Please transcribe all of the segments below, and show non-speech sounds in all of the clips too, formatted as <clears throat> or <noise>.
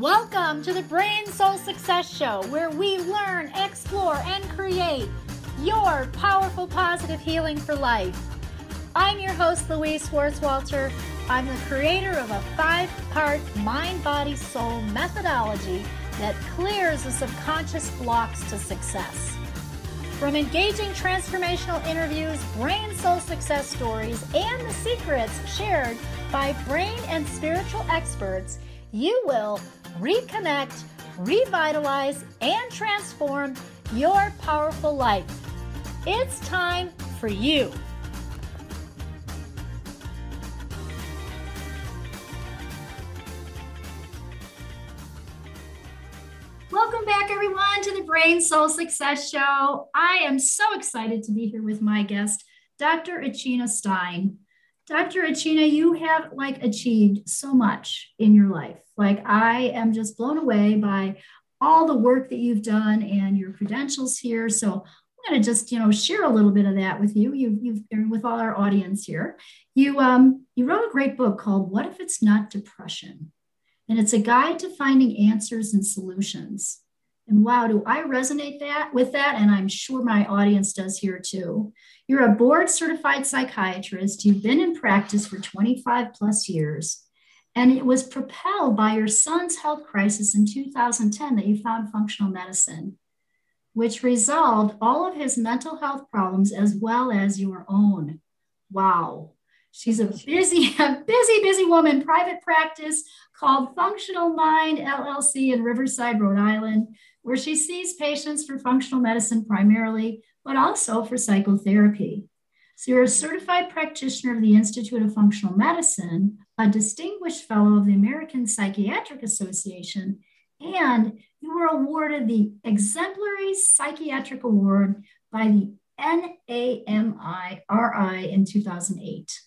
Welcome to the Brain Soul Success Show, where we learn, explore, and create your powerful positive healing for life. I'm your host, Louise Schwartzwalter. I'm the creator of a five part mind body soul methodology that clears the subconscious blocks to success. From engaging transformational interviews, brain soul success stories, and the secrets shared by brain and spiritual experts, you will reconnect, revitalize, and transform your powerful life. It's time for you. Welcome back, everyone, to the Brain Soul Success Show. I am so excited to be here with my guest, Dr. Achina Stein. Dr. Achina, you have like achieved so much in your life. Like I am just blown away by all the work that you've done and your credentials here. So I'm going to just, you know, share a little bit of that with you. You've, you've with all our audience here. You, um, you wrote a great book called "What If It's Not Depression," and it's a guide to finding answers and solutions. And wow, do I resonate that with that? And I'm sure my audience does here too. You're a board certified psychiatrist. You've been in practice for 25 plus years. And it was propelled by your son's health crisis in 2010 that you found functional medicine, which resolved all of his mental health problems as well as your own. Wow. She's a busy, <laughs> a busy, busy woman, private practice called Functional Mind LLC in Riverside, Rhode Island where she sees patients for functional medicine primarily, but also for psychotherapy. So you're a certified practitioner of the Institute of Functional Medicine, a distinguished fellow of the American Psychiatric Association, and you were awarded the Exemplary Psychiatric Award by the NAMIRI in 2008.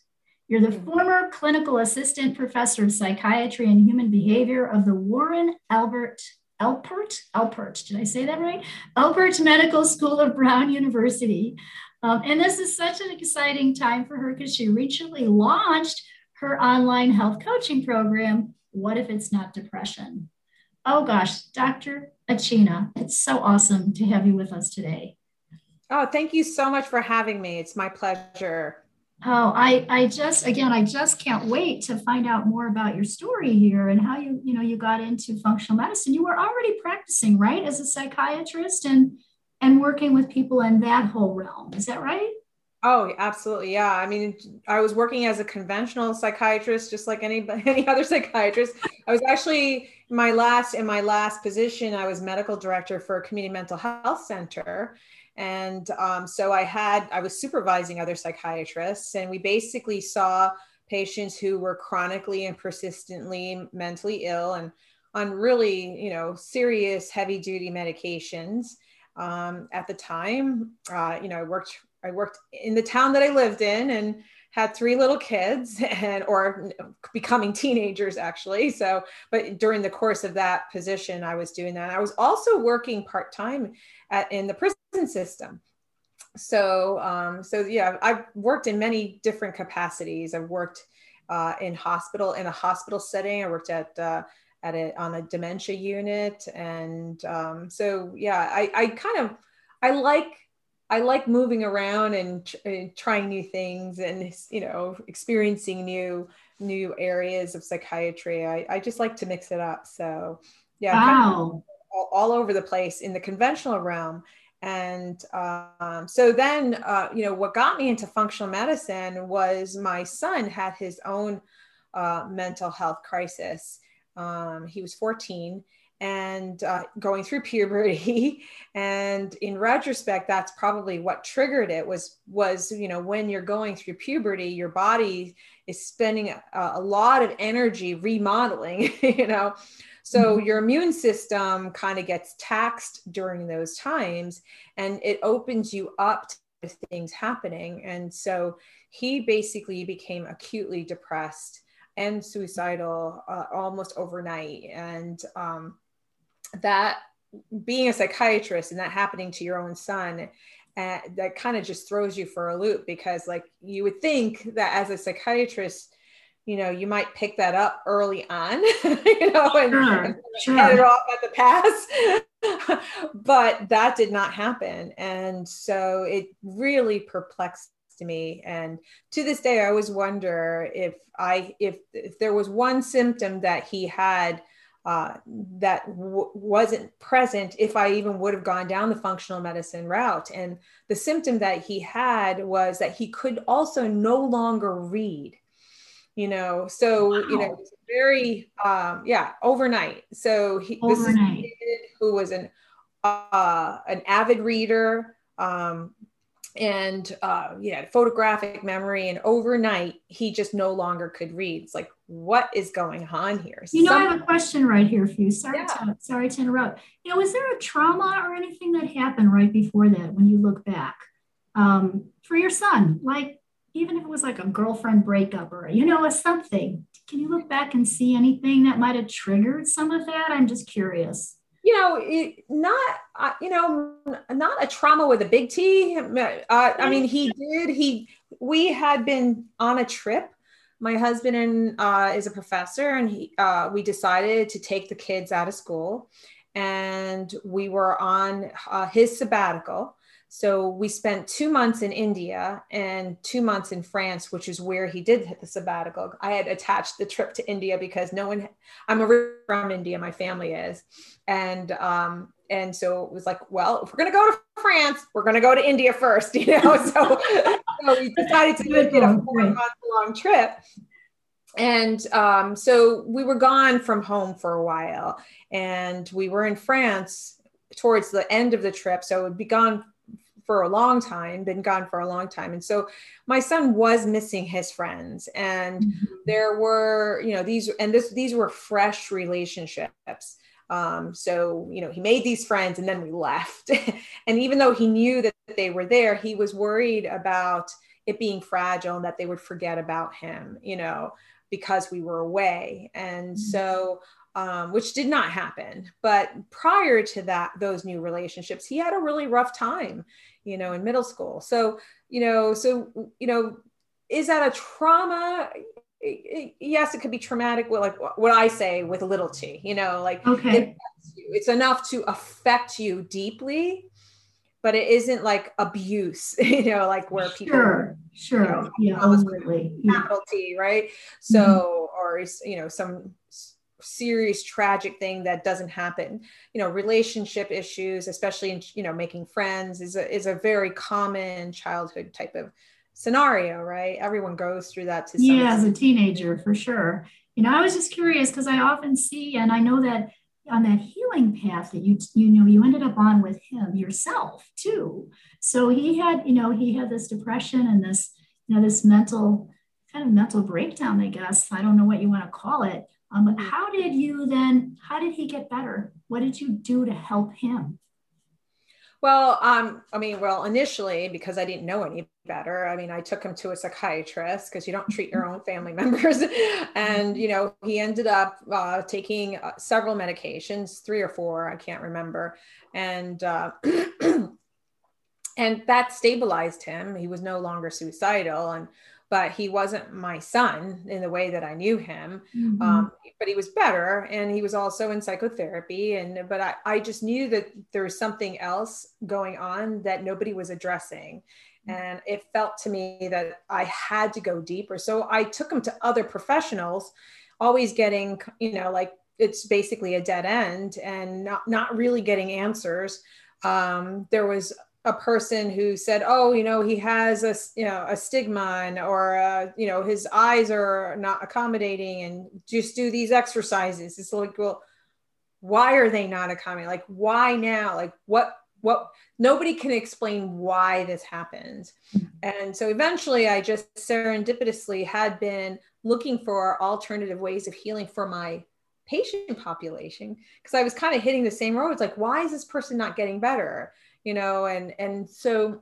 You're the mm-hmm. former clinical assistant professor of psychiatry and human behavior of the Warren Albert Alpert, Alpert, did I say that right? Alpert Medical School of Brown University. Um, and this is such an exciting time for her because she recently launched her online health coaching program, What If It's Not Depression? Oh gosh, Dr. Achina, it's so awesome to have you with us today. Oh, thank you so much for having me. It's my pleasure. Oh, I, I just, again, I just can't wait to find out more about your story here and how you, you know, you got into functional medicine. You were already practicing, right, as a psychiatrist and and working with people in that whole realm. Is that right? Oh, absolutely. Yeah. I mean, I was working as a conventional psychiatrist, just like any <laughs> any other psychiatrist. I was actually my last in my last position. I was medical director for a community mental health center, and um, so I had, I was supervising other psychiatrists, and we basically saw patients who were chronically and persistently mentally ill and on really, you know, serious heavy duty medications. Um, at the time, uh, you know, I worked, I worked in the town that I lived in and had three little kids <laughs> and or becoming teenagers actually so but during the course of that position i was doing that i was also working part-time in the prison system. So, um, so yeah, I've worked in many different capacities. I've worked uh, in hospital in a hospital setting. I worked at uh, at it on a dementia unit, and um, so yeah, I, I kind of I like I like moving around and, and trying new things, and you know, experiencing new new areas of psychiatry. I, I just like to mix it up. So yeah, wow. Kind of all, all over the place in the conventional realm and um, so then uh, you know what got me into functional medicine was my son had his own uh, mental health crisis um, he was 14 and uh, going through puberty <laughs> and in retrospect that's probably what triggered it was was you know when you're going through puberty your body is spending a, a lot of energy remodeling <laughs> you know so mm-hmm. your immune system kind of gets taxed during those times and it opens you up to things happening. And so he basically became acutely depressed and suicidal uh, almost overnight. And um, that being a psychiatrist and that happening to your own son uh, that kind of just throws you for a loop because like you would think that as a psychiatrist you know, you might pick that up early on, <laughs> you know, and, sure, and sure. head it off at the pass. <laughs> but that did not happen. And so it really perplexed me. And to this day, I always wonder if I if if there was one symptom that he had uh, that w- wasn't present if I even would have gone down the functional medicine route. And the symptom that he had was that he could also no longer read you know so wow. you know very um yeah overnight so he overnight. this is who was an uh an avid reader um and uh yeah photographic memory and overnight he just no longer could read. It's like what is going on here? You know Some- i have a question right here for you. Sorry yeah. to, sorry to interrupt. You know was there a trauma or anything that happened right before that when you look back? Um for your son like even if it was like a girlfriend breakup or you know a something can you look back and see anything that might have triggered some of that? I'm just curious you know it, not uh, you know not a trauma with a big t uh, i mean he did he we had been on a trip. My husband and uh, is a professor and he uh, we decided to take the kids out of school and we were on uh, his sabbatical so we spent two months in India and two months in France, which is where he did the sabbatical. I had attached the trip to India because no one, I'm from India, my family is. And, um, and so it was like, well, if we're going to go to France, we're going to go to India first, <laughs> you know? So, <laughs> so we decided to do a four month long trip. And um, so we were gone from home for a while and we were in France towards the end of the trip. So we'd be gone for a long time, been gone for a long time. And so my son was missing his friends. And mm-hmm. there were, you know, these, and this, these were fresh relationships. Um, so, you know, he made these friends and then we left. <laughs> and even though he knew that they were there, he was worried about it being fragile and that they would forget about him, you know, because we were away. And mm-hmm. so, um, which did not happen. But prior to that, those new relationships, he had a really rough time you know, in middle school. So, you know, so, you know, is that a trauma? Yes, it could be traumatic. With like what I say with a little t, you know, like okay. It, it's enough to affect you deeply, but it isn't like abuse, <laughs> you know, like where people, sure, sure, you know, yeah, absolutely, capital T, right? So, mm-hmm. or you know, some serious tragic thing that doesn't happen. You know relationship issues especially in you know making friends is a, is a very common childhood type of scenario right? Everyone goes through that to yeah as a teenager for sure. You know i was just curious because i often see and i know that on that healing path that you you know you ended up on with him yourself too. So he had you know he had this depression and this you know this mental kind of mental breakdown i guess. I don't know what you want to call it um, but how did you then, how did he get better? What did you do to help him? Well, um, I mean, well, initially, because I didn't know any better, I mean, I took him to a psychiatrist because you don't treat your own family <laughs> members. and, you know, he ended up uh, taking uh, several medications, three or four, I can't remember. And, uh, <clears throat> and that stabilized him. He was no longer suicidal. And but he wasn't my son in the way that I knew him. Mm-hmm. Um, but he was better, and he was also in psychotherapy. And but I, I just knew that there was something else going on that nobody was addressing, mm-hmm. and it felt to me that I had to go deeper. So I took him to other professionals, always getting you know like it's basically a dead end and not not really getting answers. Um, there was a person who said, "Oh, you know, he has a you know a stigma, or uh, you know his eyes are not accommodating, and just do these exercises." It's like, well, why are they not accommodating? Like, why now? Like, what? What? Nobody can explain why this happened, and so eventually, I just serendipitously had been looking for alternative ways of healing for my patient population because I was kind of hitting the same roads. Like, why is this person not getting better? You know, and and so,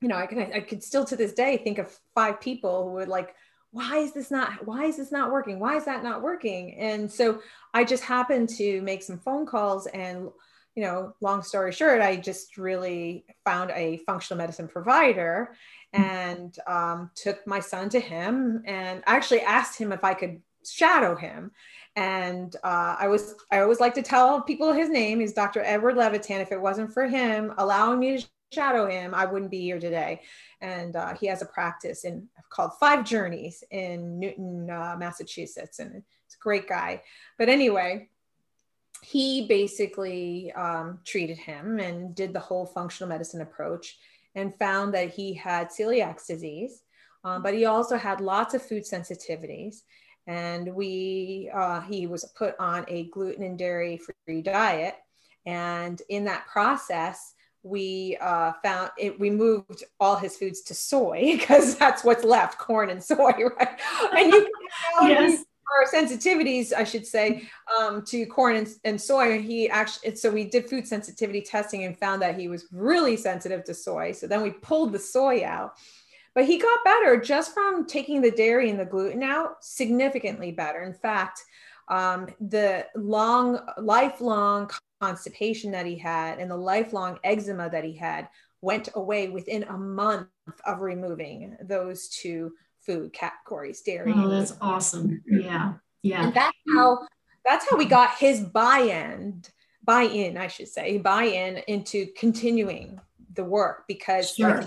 you know, I can I could still to this day think of five people who would like, why is this not why is this not working? Why is that not working? And so I just happened to make some phone calls and you know, long story short, I just really found a functional medicine provider and um, took my son to him and actually asked him if I could shadow him. And uh, I was I always like to tell people his name is Dr. Edward Levitan. If it wasn't for him allowing me to shadow him, I wouldn't be here today. And uh, he has a practice in called Five Journeys in Newton, uh, Massachusetts, and it's a great guy. But anyway, he basically um, treated him and did the whole functional medicine approach and found that he had celiac disease, um, but he also had lots of food sensitivities. And we, uh, he was put on a gluten and dairy free diet. And in that process, we uh, found it, we moved all his foods to soy <laughs> because that's what's left corn and soy, <laughs> right? And you can yes our sensitivities, I should say, um, to corn and, and soy, he actually, so we did food sensitivity testing and found that he was really sensitive to soy. So then we pulled the soy out. But he got better just from taking the dairy and the gluten out, significantly better. In fact, um, the long, lifelong constipation that he had and the lifelong eczema that he had went away within a month of removing those two food categories, dairy. Oh, that's awesome. Yeah. Yeah. And that's how that's how we got his buy-in, buy-in, I should say, buy-in into continuing the work because sure.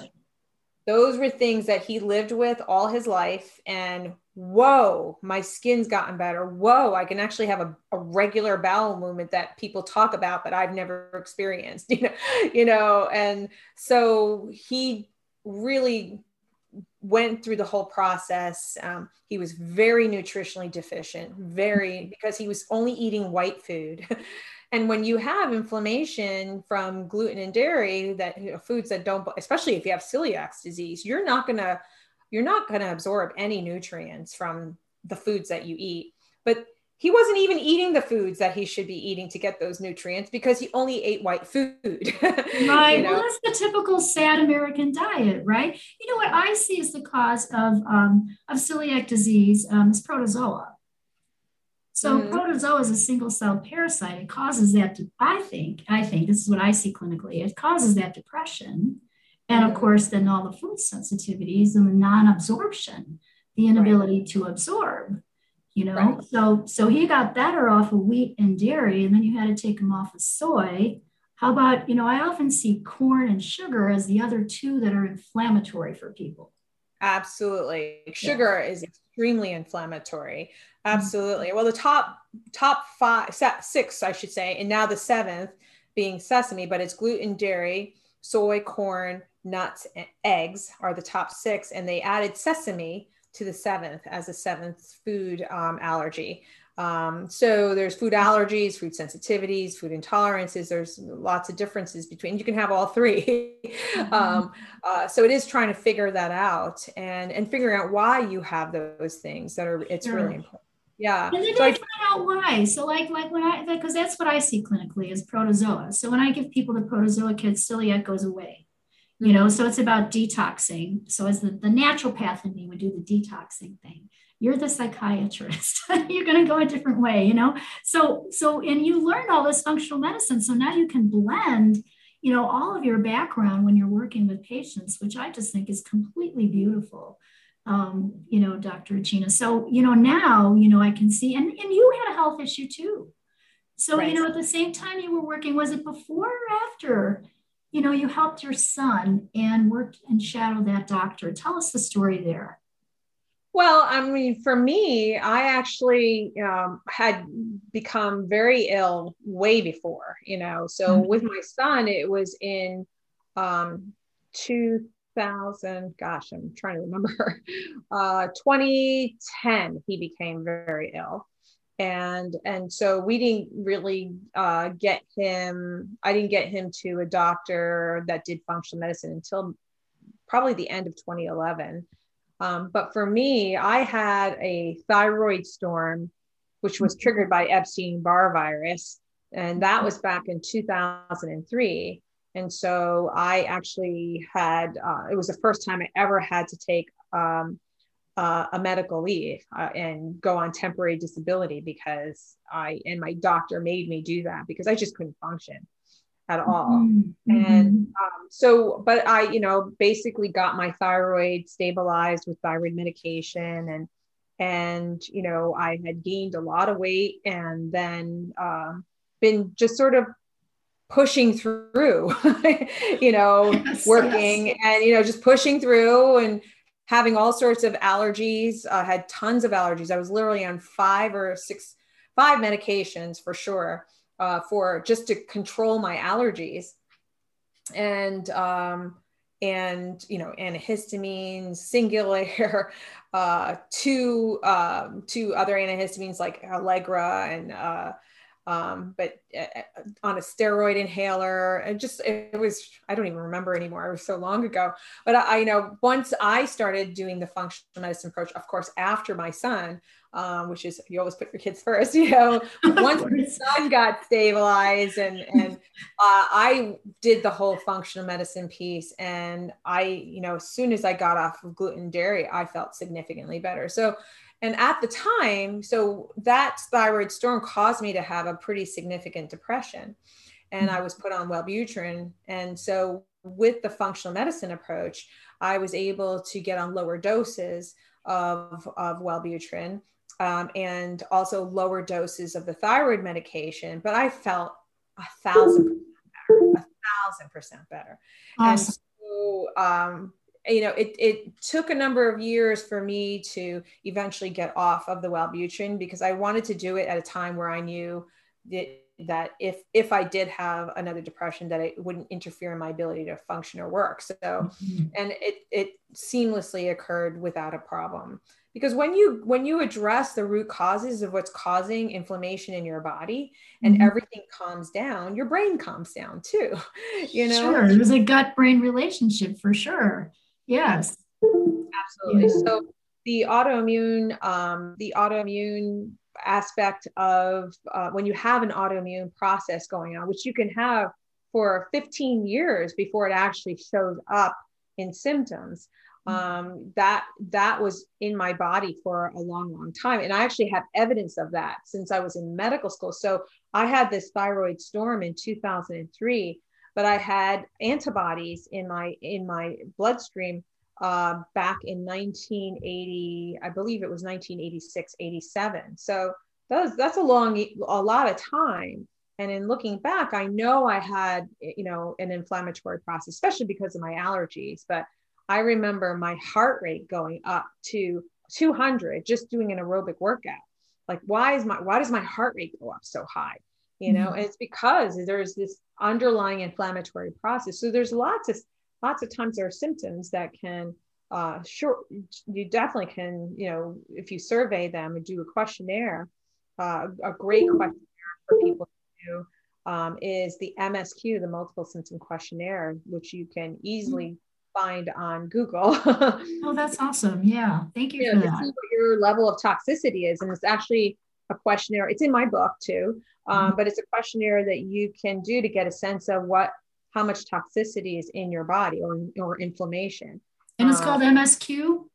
Those were things that he lived with all his life. And whoa, my skin's gotten better. Whoa, I can actually have a, a regular bowel movement that people talk about, but I've never experienced, <laughs> you know, you know, and so he really went through the whole process. Um, he was very nutritionally deficient, very because he was only eating white food. <laughs> and when you have inflammation from gluten and dairy, that you know, foods that don't, especially if you have celiac disease, you're not gonna you're not gonna absorb any nutrients from the foods that you eat. But he wasn't even eating the foods that he should be eating to get those nutrients because he only ate white food. <laughs> right. you know? Well, that's the typical sad American diet, right? You know what I see as the cause of um, of celiac disease um, is protozoa. So mm-hmm. protozoa is a single cell parasite. It causes that. To, I think. I think this is what I see clinically. It causes that depression, and of mm-hmm. course, then all the food sensitivities and the non-absorption, the inability right. to absorb you know right. so so he got better off of wheat and dairy and then you had to take him off of soy how about you know i often see corn and sugar as the other two that are inflammatory for people absolutely sugar yeah. is extremely inflammatory. Absolutely mm-hmm. well the top top five six i should say and now the seventh being sesame but it's gluten dairy soy corn nuts and eggs are the top six and they added sesame to the seventh as a seventh food um, allergy. Um, so there's food allergies, food sensitivities, food intolerances. There's lots of differences between. You can have all 3 <laughs> mm-hmm. um, uh, so it is trying to figure that out and and figuring out why you have those things that are. It's sure. really important. Yeah. And then so I, find out why. So like like when I because that's what I see clinically is protozoa. So when I give people the protozoa kit, celiac goes away. You know so it's about detoxing. So as the, the naturopath in me would do the detoxing thing. You're the psychiatrist. <laughs> You're going to go a different way you know? So so and you learn all this functional medicine. So now you can blend you know all of your background when you're working with patients which i just think is completely beautiful um, you know dr regina so you know now you know i can see and, and you had a health issue too so right. you know at the same time you were working was it before or after you know, you helped your son and worked and shadowed that doctor. Tell us the story there. Well, I mean, for me, I actually um, had become very ill way before, you know. So mm-hmm. with my son, it was in um, 2000, gosh, I'm trying to remember, <laughs> uh, 2010, he became very ill. And and so we didn't really uh, get him i didn't get him to a doctor that did functional medicine until probably the end of 2011 um, but for me i had a thyroid storm which was triggered by epstein-barr virus. And that was back in 2003 and so i actually had uh, it was the first time i ever had to take um, uh, a medical leave uh, and go on temporary disability because I and my doctor made me do that because I just couldn't function. at all. Mm-hmm. And um, so, but I, you know, basically got my thyroid stabilized with thyroid medication and, and, you know, I had gained a lot of weight and then um, been just sort of pushing through, <laughs> you know, <laughs> yes, working yes. and, you know, just pushing through and having all sorts of allergies. I had tons of allergies. I was literally on five or six, five medications for sure uh, for just to control my allergies and um, and you know antihistamines Singulair <laughs> uh, two um, two other antihistamines like allegra and uh, um, but uh, on a steroid inhaler and just it was i don't even remember anymore it was so long ago but I, I you know once i started doing the functional medicine approach of course after my son um, which is you always put your kids first. <laughs> You know, once my <laughs> son got stabilized and and uh, I did the whole functional medicine piece, and I, you know, as soon as I got off of gluten dairy, I felt significantly better. So. And at the time, so that thyroid storm caused me to have a pretty significant depression. And I was put on Wellbutrin. And so, with the functional medicine approach, I was able to get on lower doses of, of Wellbutrin um, and also lower doses of the thyroid medication. But I felt a thousand percent better, a thousand percent better. Awesome. And so, um, you know, it, it took a number of years for me to eventually get off of the Wellbutrin because I wanted to do it at a time where I knew that that if if I did have another depression that it wouldn't interfere in my ability to function or work. So mm-hmm. and it it seamlessly occurred without a problem because when you when you address the root causes of what's causing inflammation in your body and mm-hmm. everything calms down your brain calms down too <laughs> you know sure there's a gut brain relationship for sure yes. Absolutely. Yeah. so the autoimmune um, the autoimmune aspect of uh, when you have an autoimmune process going on which you can have for 15 years before it actually shows up in symptoms um, that that was in my body for a long long time. And i actually have evidence of that since i was in medical school. So i had this thyroid storm in 2003 but i had antibodies in my in my bloodstream uh, back in 1980 i believe it was 1986 87 so that's that's a long a lot of time and in looking back i know i had you know an inflammatory process especially because of my allergies but I remember my heart rate going up to 200 just doing an aerobic workout. Like, why is my why does my heart rate go up so high? You know, mm-hmm. and it's because there's this underlying inflammatory process. So there's lots of lots of times there are symptoms that can uh, sure you definitely can you know if you survey them and do a questionnaire uh, a great questionnaire for people to do um, is the msq the multiple symptom questionnaire which you can easily find on Google. oh, that's <laughs> awesome. Yeah. Thank you, you know, to see what your level of toxicity is. And it's actually a questionnaire. It's in my book too, um, mm-hmm. but it's a questionnaire that you can do to get a sense of what, how much toxicity is in your body or, or inflammation. And it's um, called MSQ?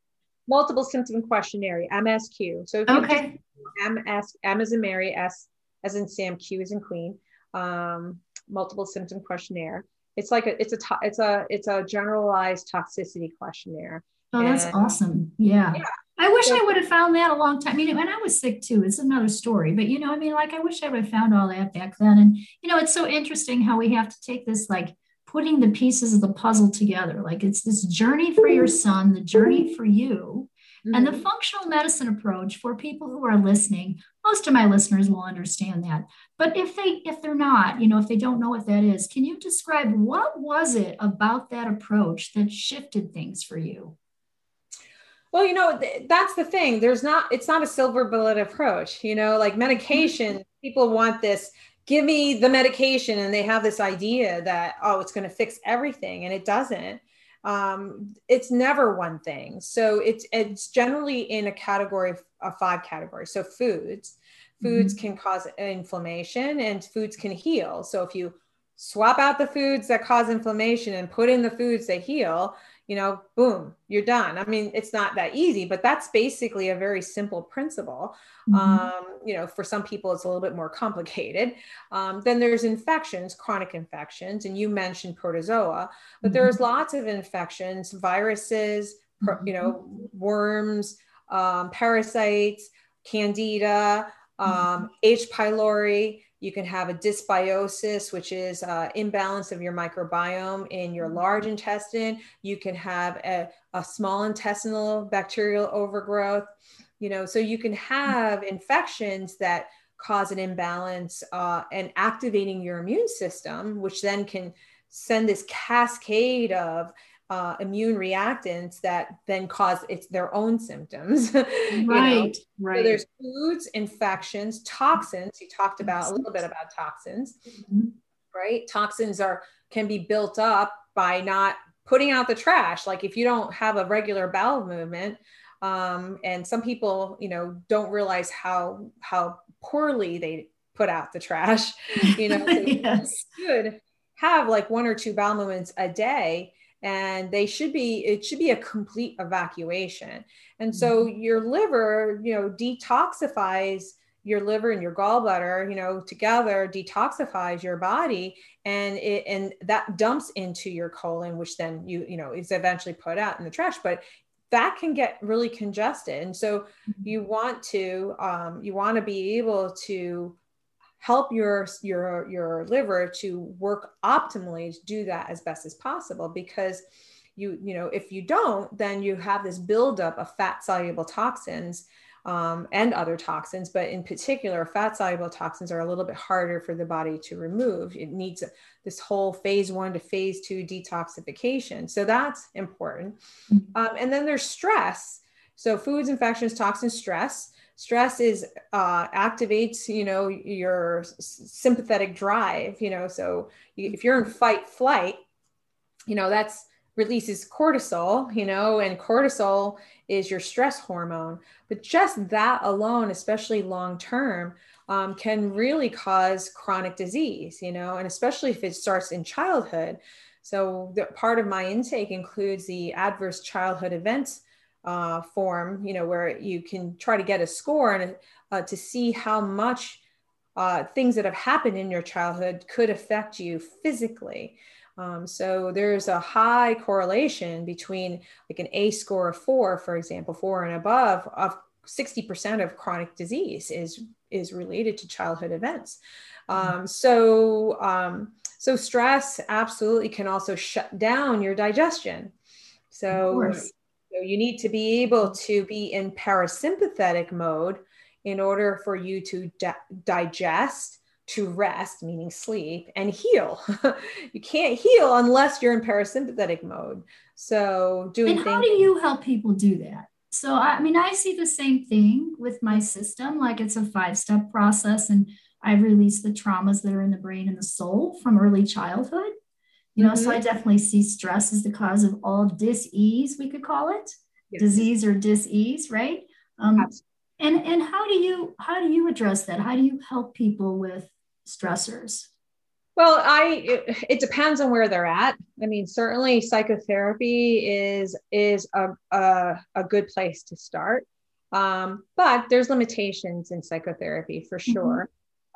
Multiple symptom questionnaire, MSQ. So okay. MS, M as in Mary, S as in Sam, Q as in Queen, um, multiple symptom questionnaire it's like a it's a it's a it's a generalized toxicity questionnaire oh that's and, awesome yeah. yeah. I wish I would have found that a long time. I mean, when I was sick too, it's another story. But you know, I mean, like I wish I would have found all that back then. And you know, it's so interesting how we have to take this like putting the pieces of the puzzle together. Like it's this journey for your son, the journey for you, Mm-hmm. And the mm-hmm. functional medicine approach for people who are listening, most of my listeners will understand that. But if they if they're not, you know, if they don't know what that is, can you describe what was it about that approach that shifted things for you? Well, you know, that's the thing. There's not it's not a silver bullet approach, you know, like medication, mm-hmm. people want this give me the medication and they have this idea that oh it's going to fix everything and it doesn't um, it's never one thing. So it's it's generally in a category of, of five categories. So foods, foods mm-hmm. can cause inflammation, and foods can heal. So if you swap out the foods that cause inflammation and put in the foods that heal, you know, boom, you're done. I mean, it's not that easy, but that's basically a very simple principle. Mm-hmm. Um, you know, for some people, it's a little bit more complicated. Um, then there's infections, chronic infections, and you mentioned protozoa, but mm-hmm. there's lots of infections, viruses, you know, mm-hmm. worms, um, parasites, candida, um, mm-hmm. H. pylori. You can have a dysbiosis, which is uh, imbalance of your microbiome in your mm-hmm. large intestine. You can have a, a small intestinal bacterial overgrowth. You know, so you can have infections that cause an imbalance uh, and activating your immune system, which then can send this cascade of uh, immune reactants that then cause it's their own symptoms. <laughs> right, know? right. So there's foods, infections, toxins. You talked about a little bit about toxins, mm-hmm. right? Toxins are can be built up by not putting out the trash. Like if you don't have a regular bowel movement, um, and some people, you know, don't realize how how poorly they put out the trash. <laughs> You know, <laughs> yes. you should have like one or two bowel movements a day and they should be it should be a complete evacuation and so mm-hmm. your liver you know detoxifies your liver and your gallbladder you know together detoxifies your body and it and that dumps into your colon which then you you know is eventually put out in the trash but that can get really congested and so mm-hmm. you want to um, you want to be able to help your your your liver to work optimally to do that as best as possible because you you know if you don't then you have this buildup of fat soluble toxins um, and other toxins but in particular fat soluble toxins are a little bit harder for the body to remove. It needs this whole phase one to phase two detoxification. So that's important. Mm-hmm. um, and then there's stress. So foods infections toxins stress stress is uh, activates you know your sympathetic drive you know so if you're in fight flight you know that's releases cortisol you know and cortisol is your stress hormone. But just that alone especially long term um, can really cause chronic disease you know and especially if it starts in childhood. So the, part of my intake includes the adverse childhood events uh, form, you know, where you can try to get a score and uh, to see how much uh, things that have happened in your childhood could affect you physically. Um, so there's a high correlation between like an ACE score of four, for example, four and above, of 60% of chronic disease is is related to childhood events. Um, so um, so stress absolutely can also shut down your digestion. So so you need to be able to be in parasympathetic mode in order for you to di- digest, to rest, meaning sleep, and heal. <laughs> you can't heal unless you're in parasympathetic mode. So doing and how do you help people do that? So I mean, I see the same thing with my system, like it's a five-step process, and I release the traumas that are in the brain and the soul from early childhood you know, mm-hmm. so I definitely see stress as the cause of all dis-ease, we could call it, yes. disease or dis-ease, right? Um, and and how do you how do you address that? How do you help people with stressors? Well, I it, it, depends on where they're at. I mean, certainly psychotherapy is is a a, a good place to start, um, but there's limitations in psychotherapy for mm-hmm. sure.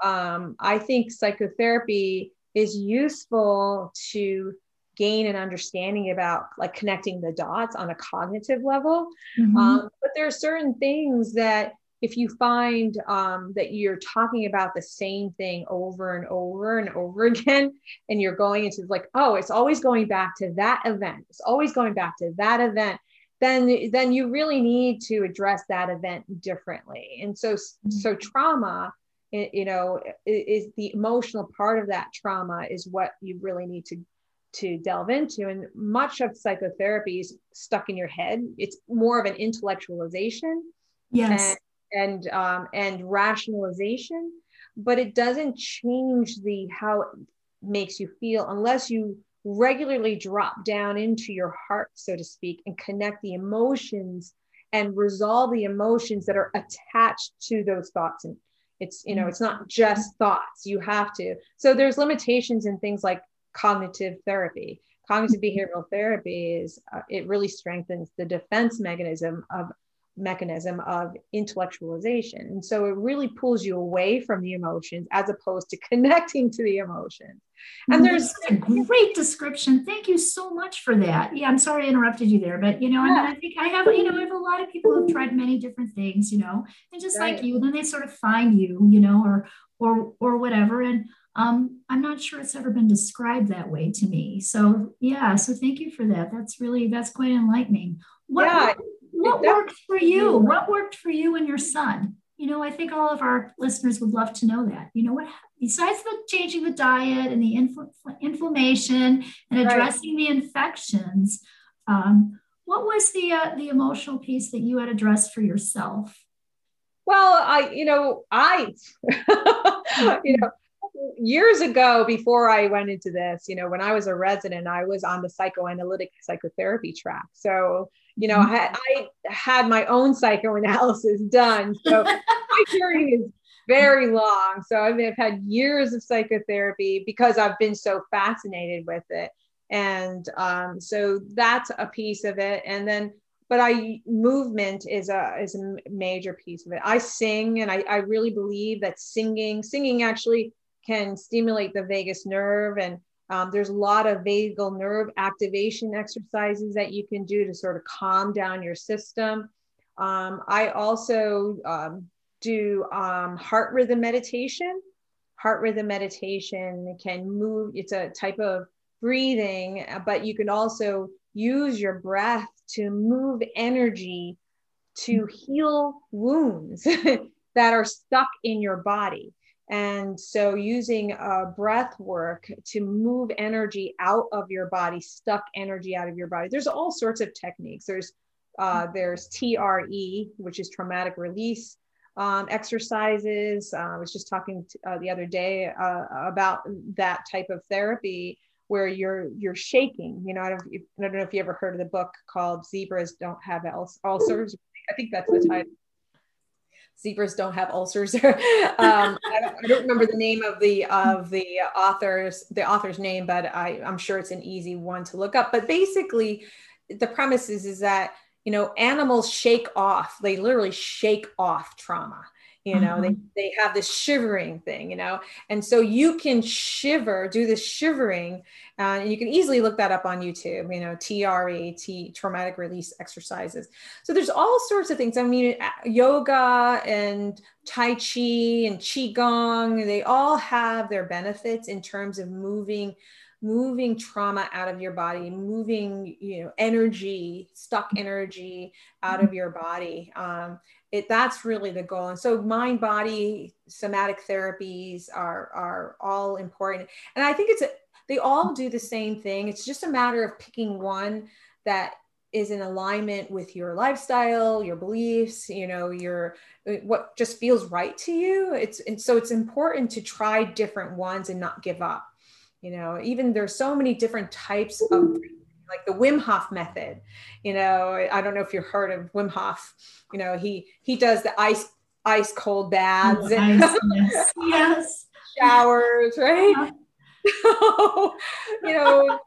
Mm-hmm. Um, I think psychotherapy is useful to gain an understanding about like connecting the dots on a cognitive level. Mm-hmm. Um, but there are certain things that if you find um, that you're talking about the same thing over and over and over <laughs> again, and you're going into like, oh, it's always going back to that event, it's always going back to that event, then then you really need to address that event differently. And so mm-hmm. so trauma you know is the emotional part of that trauma is what you really need to to delve into. And much of psychotherapy is stuck in your head. It's more of an intellectualization yes. and and um, and rationalization but it doesn't change the how it makes you feel unless you regularly drop down into your heart so to speak and connect the emotions and resolve the emotions that are attached to those thoughts and it's you know mm-hmm. it's not just thoughts. You have to. So there's limitations in things like cognitive therapy. Cognitive behavioral therapy is uh, it really strengthens the defense mechanism of mechanism of intellectualization. And so it really pulls you away from the emotions as opposed to <laughs> connecting to the emotions. And there's a great description. Thank you so much for that. Yeah, I'm sorry I interrupted you there, but you know, yeah. I, mean, I think I have, you know, I have a lot of people who've tried many different things, you know, and just right. like you, then they sort of find you, you know, or or or whatever. And um, I'm not sure it's ever been described that way to me. So yeah, so thank you for that. That's really that's quite enlightening. What, yeah what worked for you? What worked for you and your son? You know, I think all of our listeners would love to know that. You know, what besides the changing the diet and the infl- inflammation and addressing right. the infections, um, what was the uh, the emotional piece that you had addressed for yourself? Well, I, you know, I, <laughs> you know, years ago before I went into this, you know, when I was a resident, I was on the psychoanalytic psychotherapy track. So you know, mm-hmm. I, I had my own psychoanalysis done. So <laughs> my journey is very long. So I mean, I've had years of psychotherapy because I've been so fascinated with it. And um, so that's a piece of it. And then, but I movement is a is a major piece of it. I sing, and I, I really believe that singing singing actually can stimulate the vagus nerve and um, there's a lot of vagal nerve activation exercises that you can do to sort of calm down your system. Um, I also um, do um, heart rhythm meditation. Heart rhythm meditation can move, it's a type of breathing, but you can also use your breath to move energy to heal wounds <laughs> that are stuck in your body. And so, using uh, breath work to move energy out of your body, stuck energy out of your body. There's all sorts of techniques. There's uh, there's TRE, which is traumatic release um, exercises. Uh, I was just talking to, uh, the other day uh, about that type of therapy where you're you're shaking. You know, I don't, I don't know if you ever heard of the book called "Zebras Don't Have Ulcers." I think that's the title zebras don't have ulcers. <laughs> um, I, don't, I, don't, remember the name of the of the author's the author's name, but I, I'm sure it's an easy one to look up. But basically, the premise is is that you know animals shake off. They literally shake off trauma you know mm-hmm. they, they have this shivering thing you know? And so you can shiver do this shivering uh, and you can easily look that up on youtube you know tre t traumatic release exercises. So there's all sorts of things. I mean yoga and tai chi and qigong they all have their benefits in terms of moving moving trauma out of your body moving you know energy stuck energy out of your body. Um, it that's really the goal. And so mind body somatic therapies are are all important. And i think it's a, they all do the same thing. It's just a matter of picking one that is in alignment with your lifestyle your beliefs you know your what just feels right to you. It's and so it's important to try different ones and not give up. You know even there's so many different types of like the Wim Hof method. You know, I don't know if you've heard of Wim Hof. You know, he he does the ice ice cold baths oh, and yes. yes. <laughs> showers, right? <laughs> You know,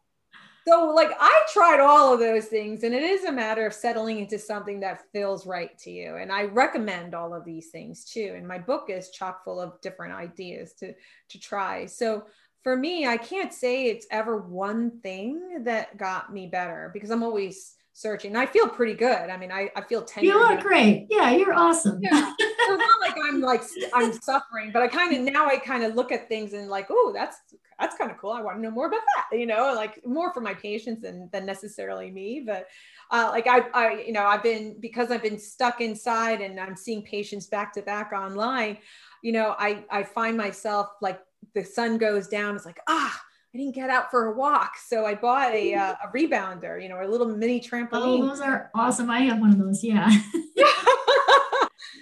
so like I tried all of those things, and it is a matter of settling into something that feels right to you. And I recommend all of these things too. And my book is chock full of different ideas to to try. So for me, I can't say it's ever one thing that got me better because I'm always searching. I feel pretty good. I mean, I, I feel 10 You look great. Yeah, you're awesome. Yeah. so it's not like I'm like I'm suffering, but I kind of now I kind of look at things and like, oh, that's that's kind of cool. I want to know more about that, you know, like more for my patients than than necessarily me. But uh, like I, I, you know, I've been because I've been stuck inside and I'm seeing patients back to back online, you know, I I find myself like the sun goes down, it's like, ah, I didn't get out for a walk. So I bought a, uh, a rebounder, you know, a little mini trampoline. Oh, those are awesome. I have one of those. <laughs> Yeah.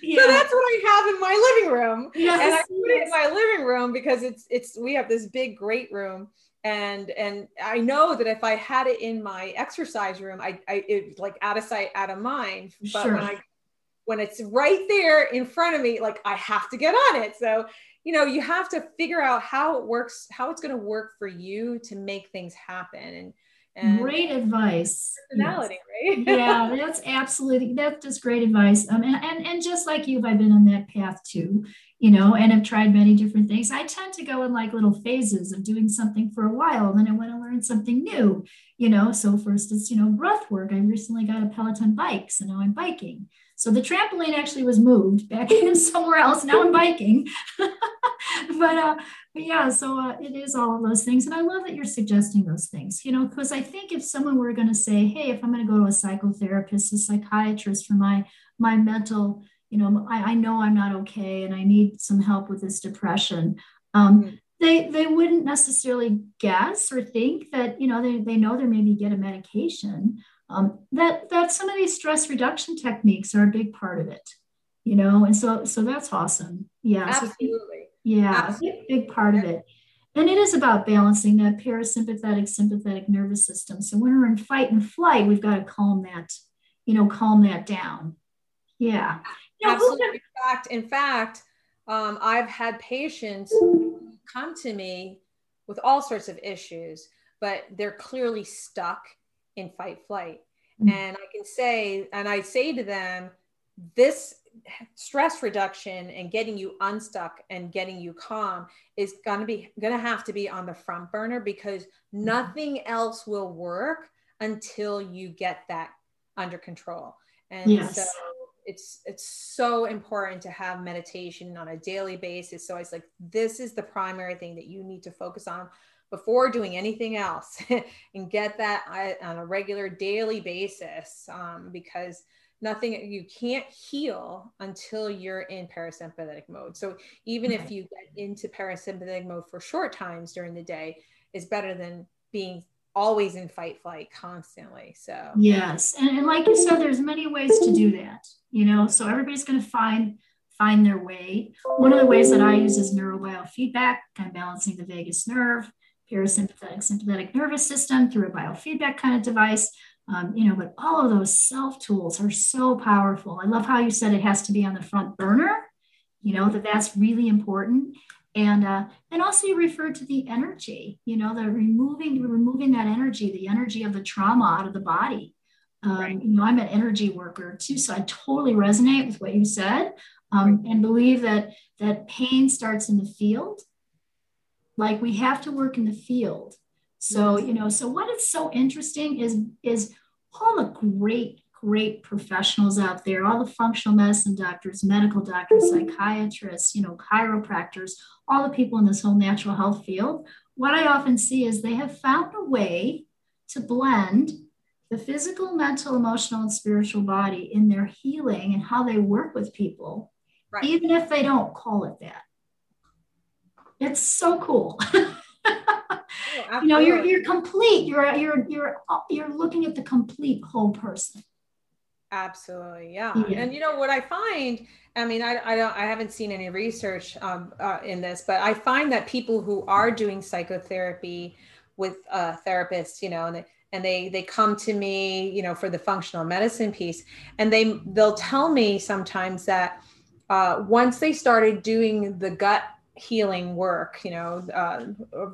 yeah. So that's what I have in my living room. Yes, and I put it in my living room because it's, it's, we have this big, great room. And, and I know that if I had it in my exercise room, I, I, it like out of sight, out of mind. But sure. when I, when it's right there in front of me, like I have to get on it. So you know you have to figure out how it works how it's going to work for you to make things happen and And great advice. Personality, yes. right? <laughs> yeah, that's absolutely that's just great advice. Um, and, and and just like you, I've been on that path too, you know, and have tried many different things. I tend to go in like little phases of doing something for a while, then I want to learn something new, you know. So first it's you know breath work. I recently got a Peloton bike, so now I'm biking. So the trampoline actually was moved back <laughs> in somewhere else. Now I'm biking. <laughs> but, uh, but yeah, so uh, it is all of those things. And I love that you're suggesting those things, you know, because I think if someone were going to say, hey, if I'm going to go to a psychotherapist, a psychiatrist for my, my mental, you know, I, I know I'm not okay and I need some help with this depression. Um, mm-hmm they they wouldn't necessarily guess or think that you know they, they know they're maybe get a medication um, that that some of these stress reduction techniques are a big part of it you know and so so that's awesome. Yeah absolutely. so, yeah absolutely. big, big part of it. And it is about balancing that parasympathetic sympathetic nervous system. So when we're in fight and flight we've got to calm that you know calm that down. Yeah. You know, absolutely. in fact in fact um, i've had patients come to me with all sorts of issues but they're clearly stuck in fight flight. Mm-hmm. And I can say, and I say to them, this stress reduction and getting you unstuck and getting you calm is going to be going to have to be on the front burner because mm-hmm. nothing else will work until you get that under control. And yes. so it's it's so important to have meditation on a daily basis. So I was like, this is the primary thing that you need to focus on before doing anything else <laughs> and get that uh, on a regular daily basis um, because nothing you can't heal until you're in parasympathetic mode. So even if you get into parasympathetic mode for short times during the day is better than being always in fight flight constantly. So yes and, and like you said there's many ways to do that you know so everybody's going to find find their way. One of the ways that i use is neurobiofeedback kind of balancing the vagus nerve parasympathetic sympathetic nervous system through a biofeedback kind of device. Um, you know, but all of those self tools are so powerful. I love how you said it has to be on the front burner. You know that that's really important, and uh, and also you referred to the energy. You know, the removing removing that energy, the energy of the trauma out of the body. Um, right. You know, I'm an energy worker too, so I totally resonate with what you said, um, and believe that that pain starts in the field like we have to work in the field. So you know so what is so interesting is is all the great great professionals out there all the functional medicine doctors medical doctors psychiatrists you know chiropractors all the people in this whole natural health field. What i often see is they have found a way to blend the physical mental emotional and spiritual body in their healing and how they work with people right. even if they don't call it that it's so cool. <laughs> you know, you're you're complete. You're you're you're you're looking at the complete whole person. Absolutely, yeah. yeah. And you know what I find? I mean, I, I don't, I haven't seen any research um, uh, in this, but I find that people who are doing psychotherapy with uh, therapists, you know, and they, and they they come to me, you know, for the functional medicine piece, and they they'll tell me sometimes that uh, once they started doing the gut healing work, you know, uh,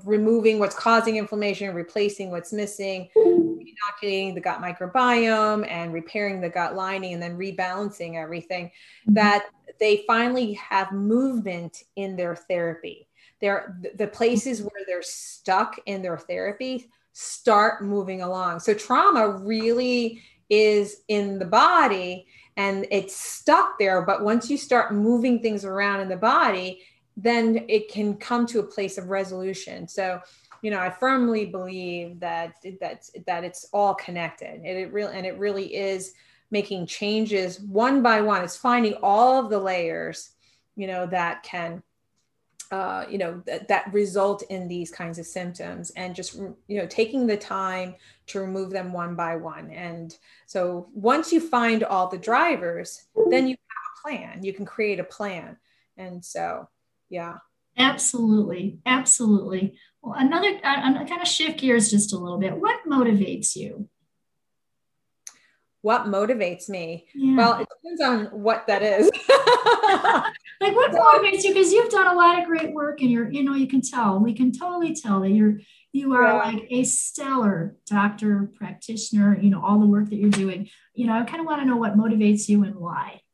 removing what's causing inflammation, replacing what's missing, inoculating the gut microbiome and repairing the gut lining and then rebalancing everything, mm-hmm. that they finally have movement in their therapy. They're, the places where they're stuck in their therapy start moving along. So trauma really is in the body and it's stuck there. But once you start moving things around in the body, then it can come to a place of resolution. So, you know, I firmly believe that that that it's all connected. And it really and it really is making changes one by one. It's finding all of the layers, you know, that can uh, you know that, that result in these kinds of symptoms and just you know taking the time to remove them one by one and so once you find all the drivers then you have a plan you can create a plan and so yeah. Absolutely. Absolutely. Well another uh, i'm uh, kind of shift gears just a little bit. What motivates you? What motivates me? Yeah. well it depends on what that is. <laughs> Like what <laughs> motivates you? Because you've done a lot of great work and you're you know you can tell. We can totally tell that you're you are yeah. like a stellar doctor practitioner you know all the work that you're doing. You know i kind of want to know what motivates you and why. to,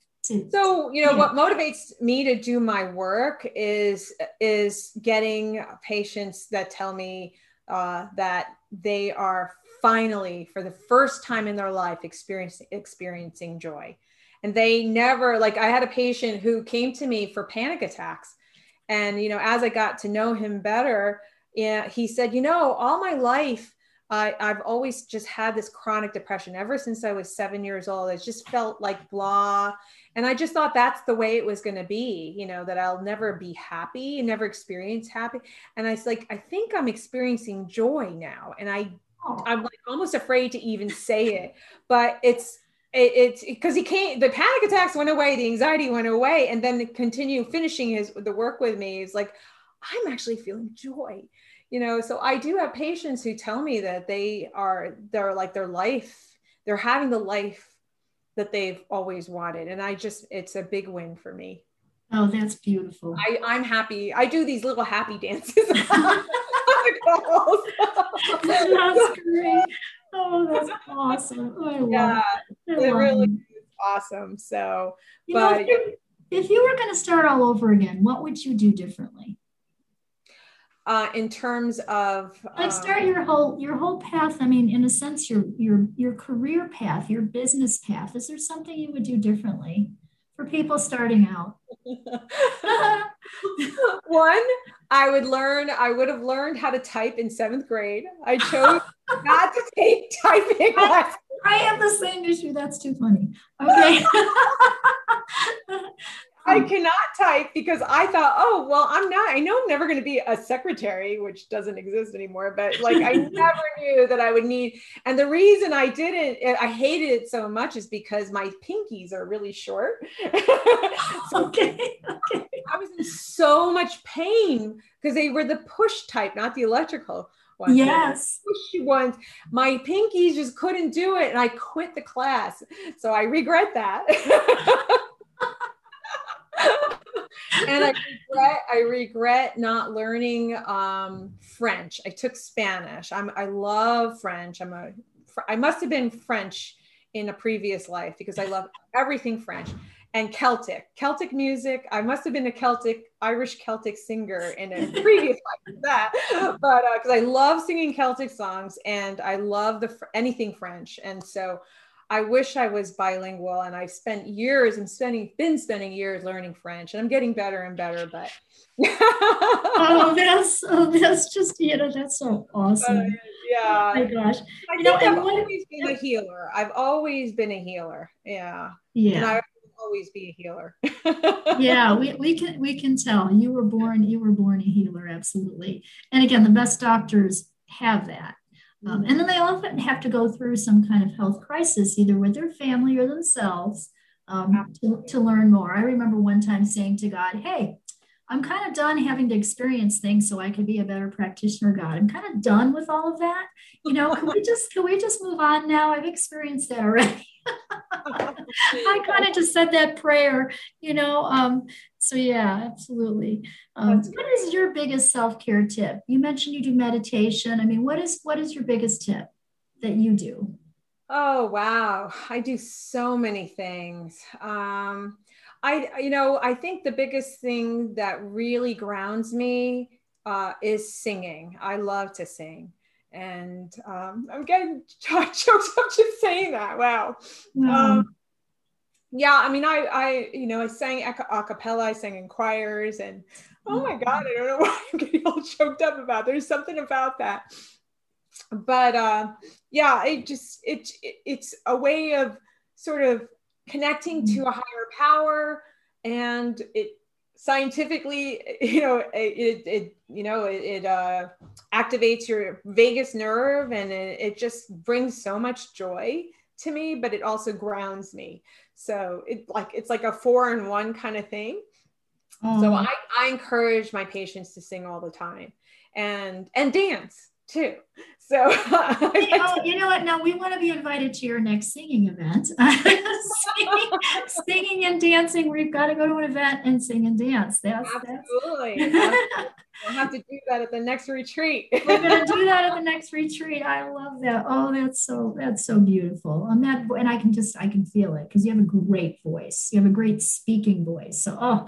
so you know what motivates me to do my work is is getting patients that tell me uh, that they are finally for the first time in their life experiencing experiencing joy and they never like i had a patient who came to me for panic attacks and you know as i got to know him better yeah he said you know all my life I, I've always just had this chronic depression ever since I was seven years old. It just felt like blah. And I just thought that's the way it was going to be, you know, that I'll never be happy and never experience happy. And I was like, I think I'm experiencing joy now. And I oh. I'm like almost afraid to even say it, but it's it, it's because he can't. The panic attacks went away, the anxiety went away, and then continue finishing his the work with me is like, I'm actually feeling joy, you know. So I do have patients who tell me that they are they're like their life, they're having the life that they've always wanted, and I just it's a big win for me. Oh, that's beautiful. I, I'm happy. I do these little happy dances. <laughs> <laughs> that's great. Oh, that's awesome. Oh, I yeah, it. it really it. is awesome. So, you but know, if, you, if you were going to start all over again, what would you do differently? Uh, in terms of like start um, your whole your whole path i mean in a sense your your your career path your business path is there something you would do differently for people starting out <laughs> <laughs> one I would learn, I would have learned how to type in seventh grade. I chose <laughs> not to take typing I, I have the same issue. That's too funny. Okay. I um, cannot type because I thought, oh, well, I'm not, I know I'm never going to be a secretary, which doesn't exist anymore, but like I <laughs> never knew that I would need. And the reason I didn't, eh, I hated it so much is because my pinkies are really short. <laughs> so okay. <laughs> okay. I was in so much pain because they were the push type, not the electrical ones. Yes. Pushy ones. My pinkies just couldn't do it. And I quit the class. So I regret that. <laughs> and I regret I regret not learning um, French. I took Spanish. I'm I love French. I'm a I must have been French in a previous life because I love everything French and Celtic, Celtic music. I must have been a Celtic, Irish Celtic singer in a <laughs> previous life that, but because uh, I love singing Celtic songs and I love the anything French, and so I wish I was bilingual. And I've spent years and spending been spending years learning French, and I'm getting better and better. But <laughs> oh, that's oh, that's just you know that's so awesome. Uh, yeah. Oh my gosh. I you know, I've always been a healer. I've always been a healer. Yeah. Yeah i always be a healer. <laughs> yeah, we, we can we can tell you were born you were born a healer, absolutely. And again, the best doctors have that. Um, and then they often have to go through some kind of health crisis, either with their family or themselves, um, to, to learn more. I remember one time saying to God, Hey, I'm kind of done having to experience things so I could be a better practitioner, God. I'm kind of done with all of that. You know, can we just can we just move on now? I've experienced that already. I kind of just said that prayer, you know. Um, so yeah, absolutely. Um, what is your biggest self-care tip? You mentioned you do meditation. I mean, what is what is your biggest tip that you do? Oh wow, I do so many things. Um, I you know I think the biggest thing that really grounds me uh, is singing. I love to sing and um, I'm getting <laughs> choked up just saying that. Wow. Um, yeah, I mean, I, I, you know, I sang a cappella, I sang in choirs, and oh my God, I don't know <laughs> why I'm getting all choked up about. There's something about that, but uh, yeah, it just it, it it's a way of sort of connecting to a higher power, and it scientifically you know it, it you know it, it uh, activates your vagus nerve and it, it, just brings so much joy to me but it also grounds me. So it like it's like a four in one kind of thing. Mm. so I, I encourage my patients to sing all the time and and dance too. So, <laughs> you, know, you know what? Now we want to be invited to your next singing event. singing, <laughs> singing, and dancing. We've got to go to an event and sing and dance. That's absolutely. <laughs> That's, we'll have to do that at the next retreat. We're going to do that at the next retreat. I love that. Oh, that's so that's so beautiful. I'm that, and I can just I can feel it because you have a great voice. You have a great speaking voice. So, oh,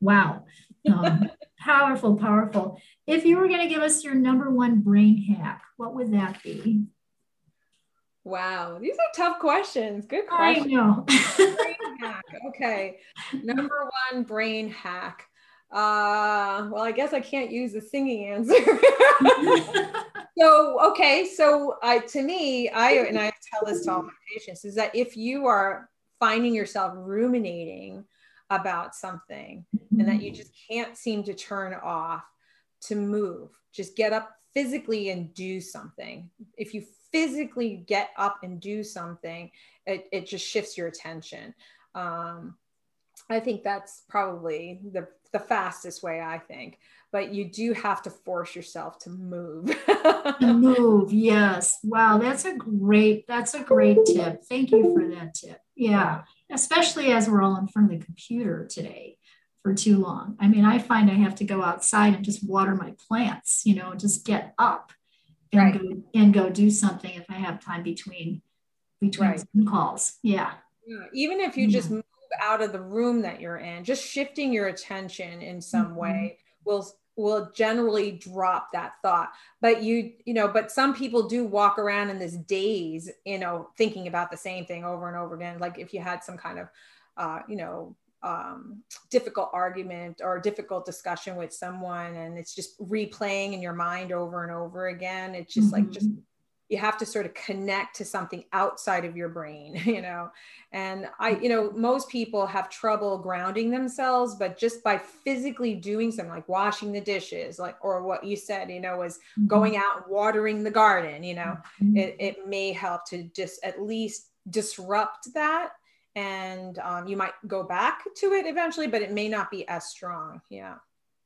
wow. Um, powerful, powerful. If you were going to give us your number one brain hack, what would that be? Wow, these are tough questions. Good question. I know. <laughs> okay, number one brain hack. Uh, well, I guess I can't use the singing answer. <laughs> so, okay, so I, to me, I and I tell this to all my patients is that if you are finding yourself ruminating about something and that you mm-hmm. just can't seem to turn off to move. Just get up physically and do something. If you physically get up and do something it, it just shifts your attention. Um, i think that's probably the, the fastest way i think. But you do have to force yourself to move. <laughs> Move yes. Wow that's a great that's a great tip. Thank you for that tip. Yeah especially as we're all in front of the computer today for too long. I mean, I find I have to go outside and just water my plants, you know, just get up and right. go and go do something if I have time between between right. calls. Yeah. yeah. Even if you yeah. just move out of the room that you're in, just shifting your attention in some mm-hmm. way will will generally drop that thought but you you know but some people do walk around in this daze you know thinking about the same thing over and over again like if you had some kind of uh, you know um, difficult argument or difficult discussion with someone and it's just replaying in your mind over and over again it's just mm-hmm. like just you have to sort of connect to something outside of your brain <laughs> you know and i you know most people have trouble grounding themselves but just by physically doing something like washing the dishes like or what you said you know was mm-hmm. going out and watering the garden you know mm-hmm. it, it may help to just at least disrupt that and um, you might go back to it eventually but it may not be as strong yeah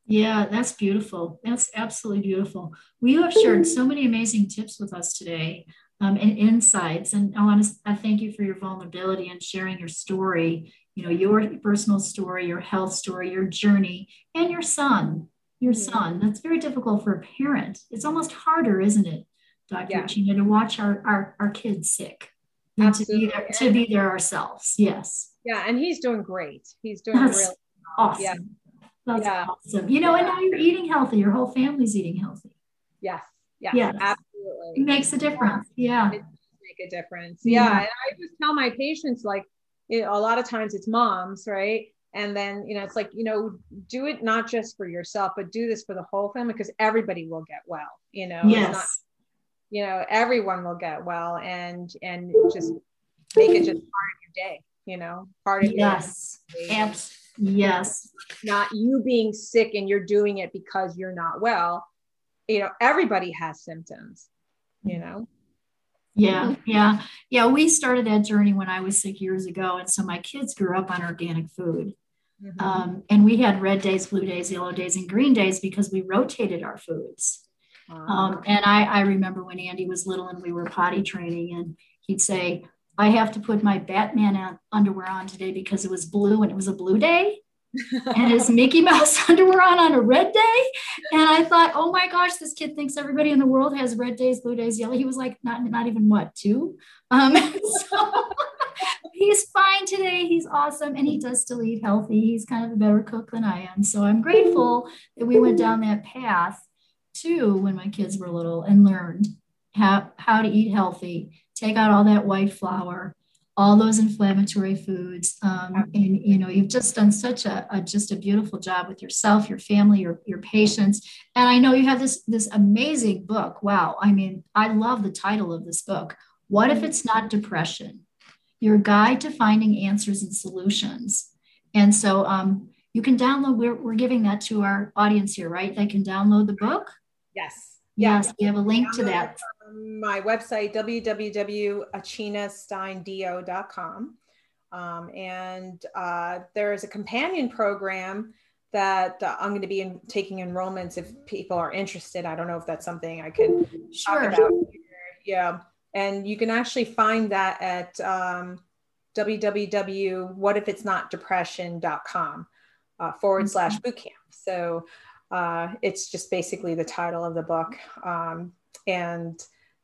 yeah, that's beautiful. That's absolutely beautiful. We have shared so many amazing tips with us today um, and insights. And I want to I thank you for your vulnerability and sharing your story, you know, your personal story, your health story, your journey, and your son, your son. That's very difficult for a parent. It's almost harder, isn't it, Dr. Yeah. Gina, to watch our, our, our kids sick and to be, there, to be there ourselves. Yes. Yeah, and he's doing great. He's doing That's really awesome. Yeah. That's yeah. awesome. You know, yeah. and now you're eating healthy. Your whole family's eating healthy. Yes. Yeah. Yes. Absolutely. It makes a difference. Yeah. It make a difference. Yeah. yeah. And I just tell my patients, like, you know, a lot of times it's moms, right? And then, you know, it's like, you know, do it not just for yourself, but do this for the whole family because everybody will get well, you know. Yes. You know, everyone will get well and and just make it just part of your day, you know, part of Yes. Yes. Not you being sick and you're doing it because you're not well. You know, everybody has symptoms, you know. Yeah, yeah, yeah. We started that journey when I was sick years ago. And so my kids grew up on organic food. Mm-hmm. Um, and we had red days, blue days, yellow days, and green days because we rotated our foods. Um, and I, I remember when Andy was little and we were potty training, and he'd say, I have to put my Batman underwear on today because it was blue and it was a blue day. <laughs> and his Mickey Mouse <laughs> underwear on on a red day. And I thought, oh my gosh, this kid thinks everybody in the world has red days, blue days, yellow. He was like, not, not even what, two? Um, <laughs> so he's fine today. He's awesome. And he does still eat healthy. He's kind of a better cook than I am. So I'm grateful that we went down that path too when my kids were little and learned how, how to eat healthy take out all that white flour, all those inflammatory foods. Um, and you know, you've just done such a, a, just a beautiful job with yourself, your family, your, your patients. And I know you have this this amazing book. Wow. I mean, I love the title of this book. What if it's not depression? Your guide to finding answers and solutions. And so um, you can download, we're, we're giving that to our audience here, right? They can download the book. Yes. Yes, we have a link to that. My website, www.achinasteindio.com. Um, and uh, there is a companion program that uh, I'm going to be in, taking enrollments if people are interested. I don't know if that's something I could sure. talk about. Here. Yeah, and you can actually find that at um, www.whatifitsnotdepression.com uh, forward slash mm-hmm. bootcamp. So uh, it's just basically the title of the book, um, and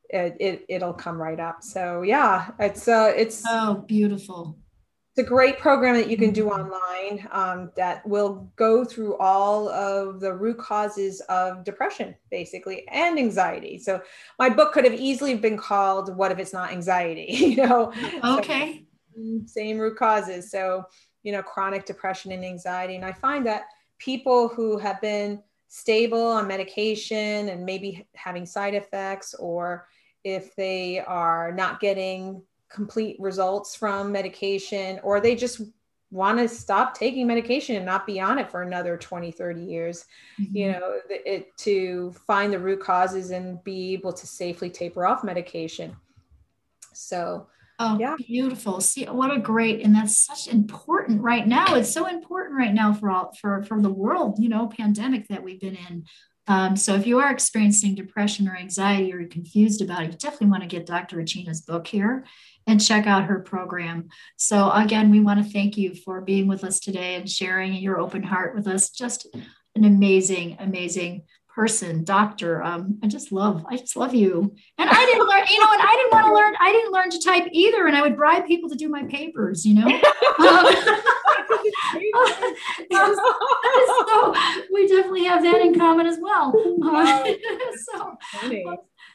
it, it will come right up. So yeah, it's uh, it's oh beautiful. It's a great program that you can do online um, that will go through all of the root causes of depression, basically, and anxiety. So my book could have easily been called "What if it's not anxiety?" <laughs> you know. Okay. So, same root causes. So you know, chronic depression and anxiety, and I find that people who have been stable on medication and maybe having side effects, or if they are not getting complete results from medication, or they just want to stop taking medication and not be on it for another 20 30 years mm-hmm. you know it to find the root causes and be able to safely taper off medication so Oh, yeah. beautiful. See what a great, and that's such important right now. It's so important right now for all for for the world, you know, pandemic that we've been in. Um, so if you are experiencing depression or anxiety or you're confused about it, you definitely want to get Dr. Regina's book here and check out her program. So again, we want to thank you for being with us today and sharing your open heart with us. Just an amazing, amazing person, doctor. Um, I just love, I just love you. And I didn't learn, you know, and I didn't want to learn, I didn't learn to type either. And I would bribe people to do my papers, you know. Um, <laughs> so we definitely have that in common as well. Uh, <laughs> so,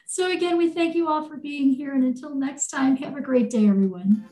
so again, we thank you all for being here. And until next time, have a great day, everyone.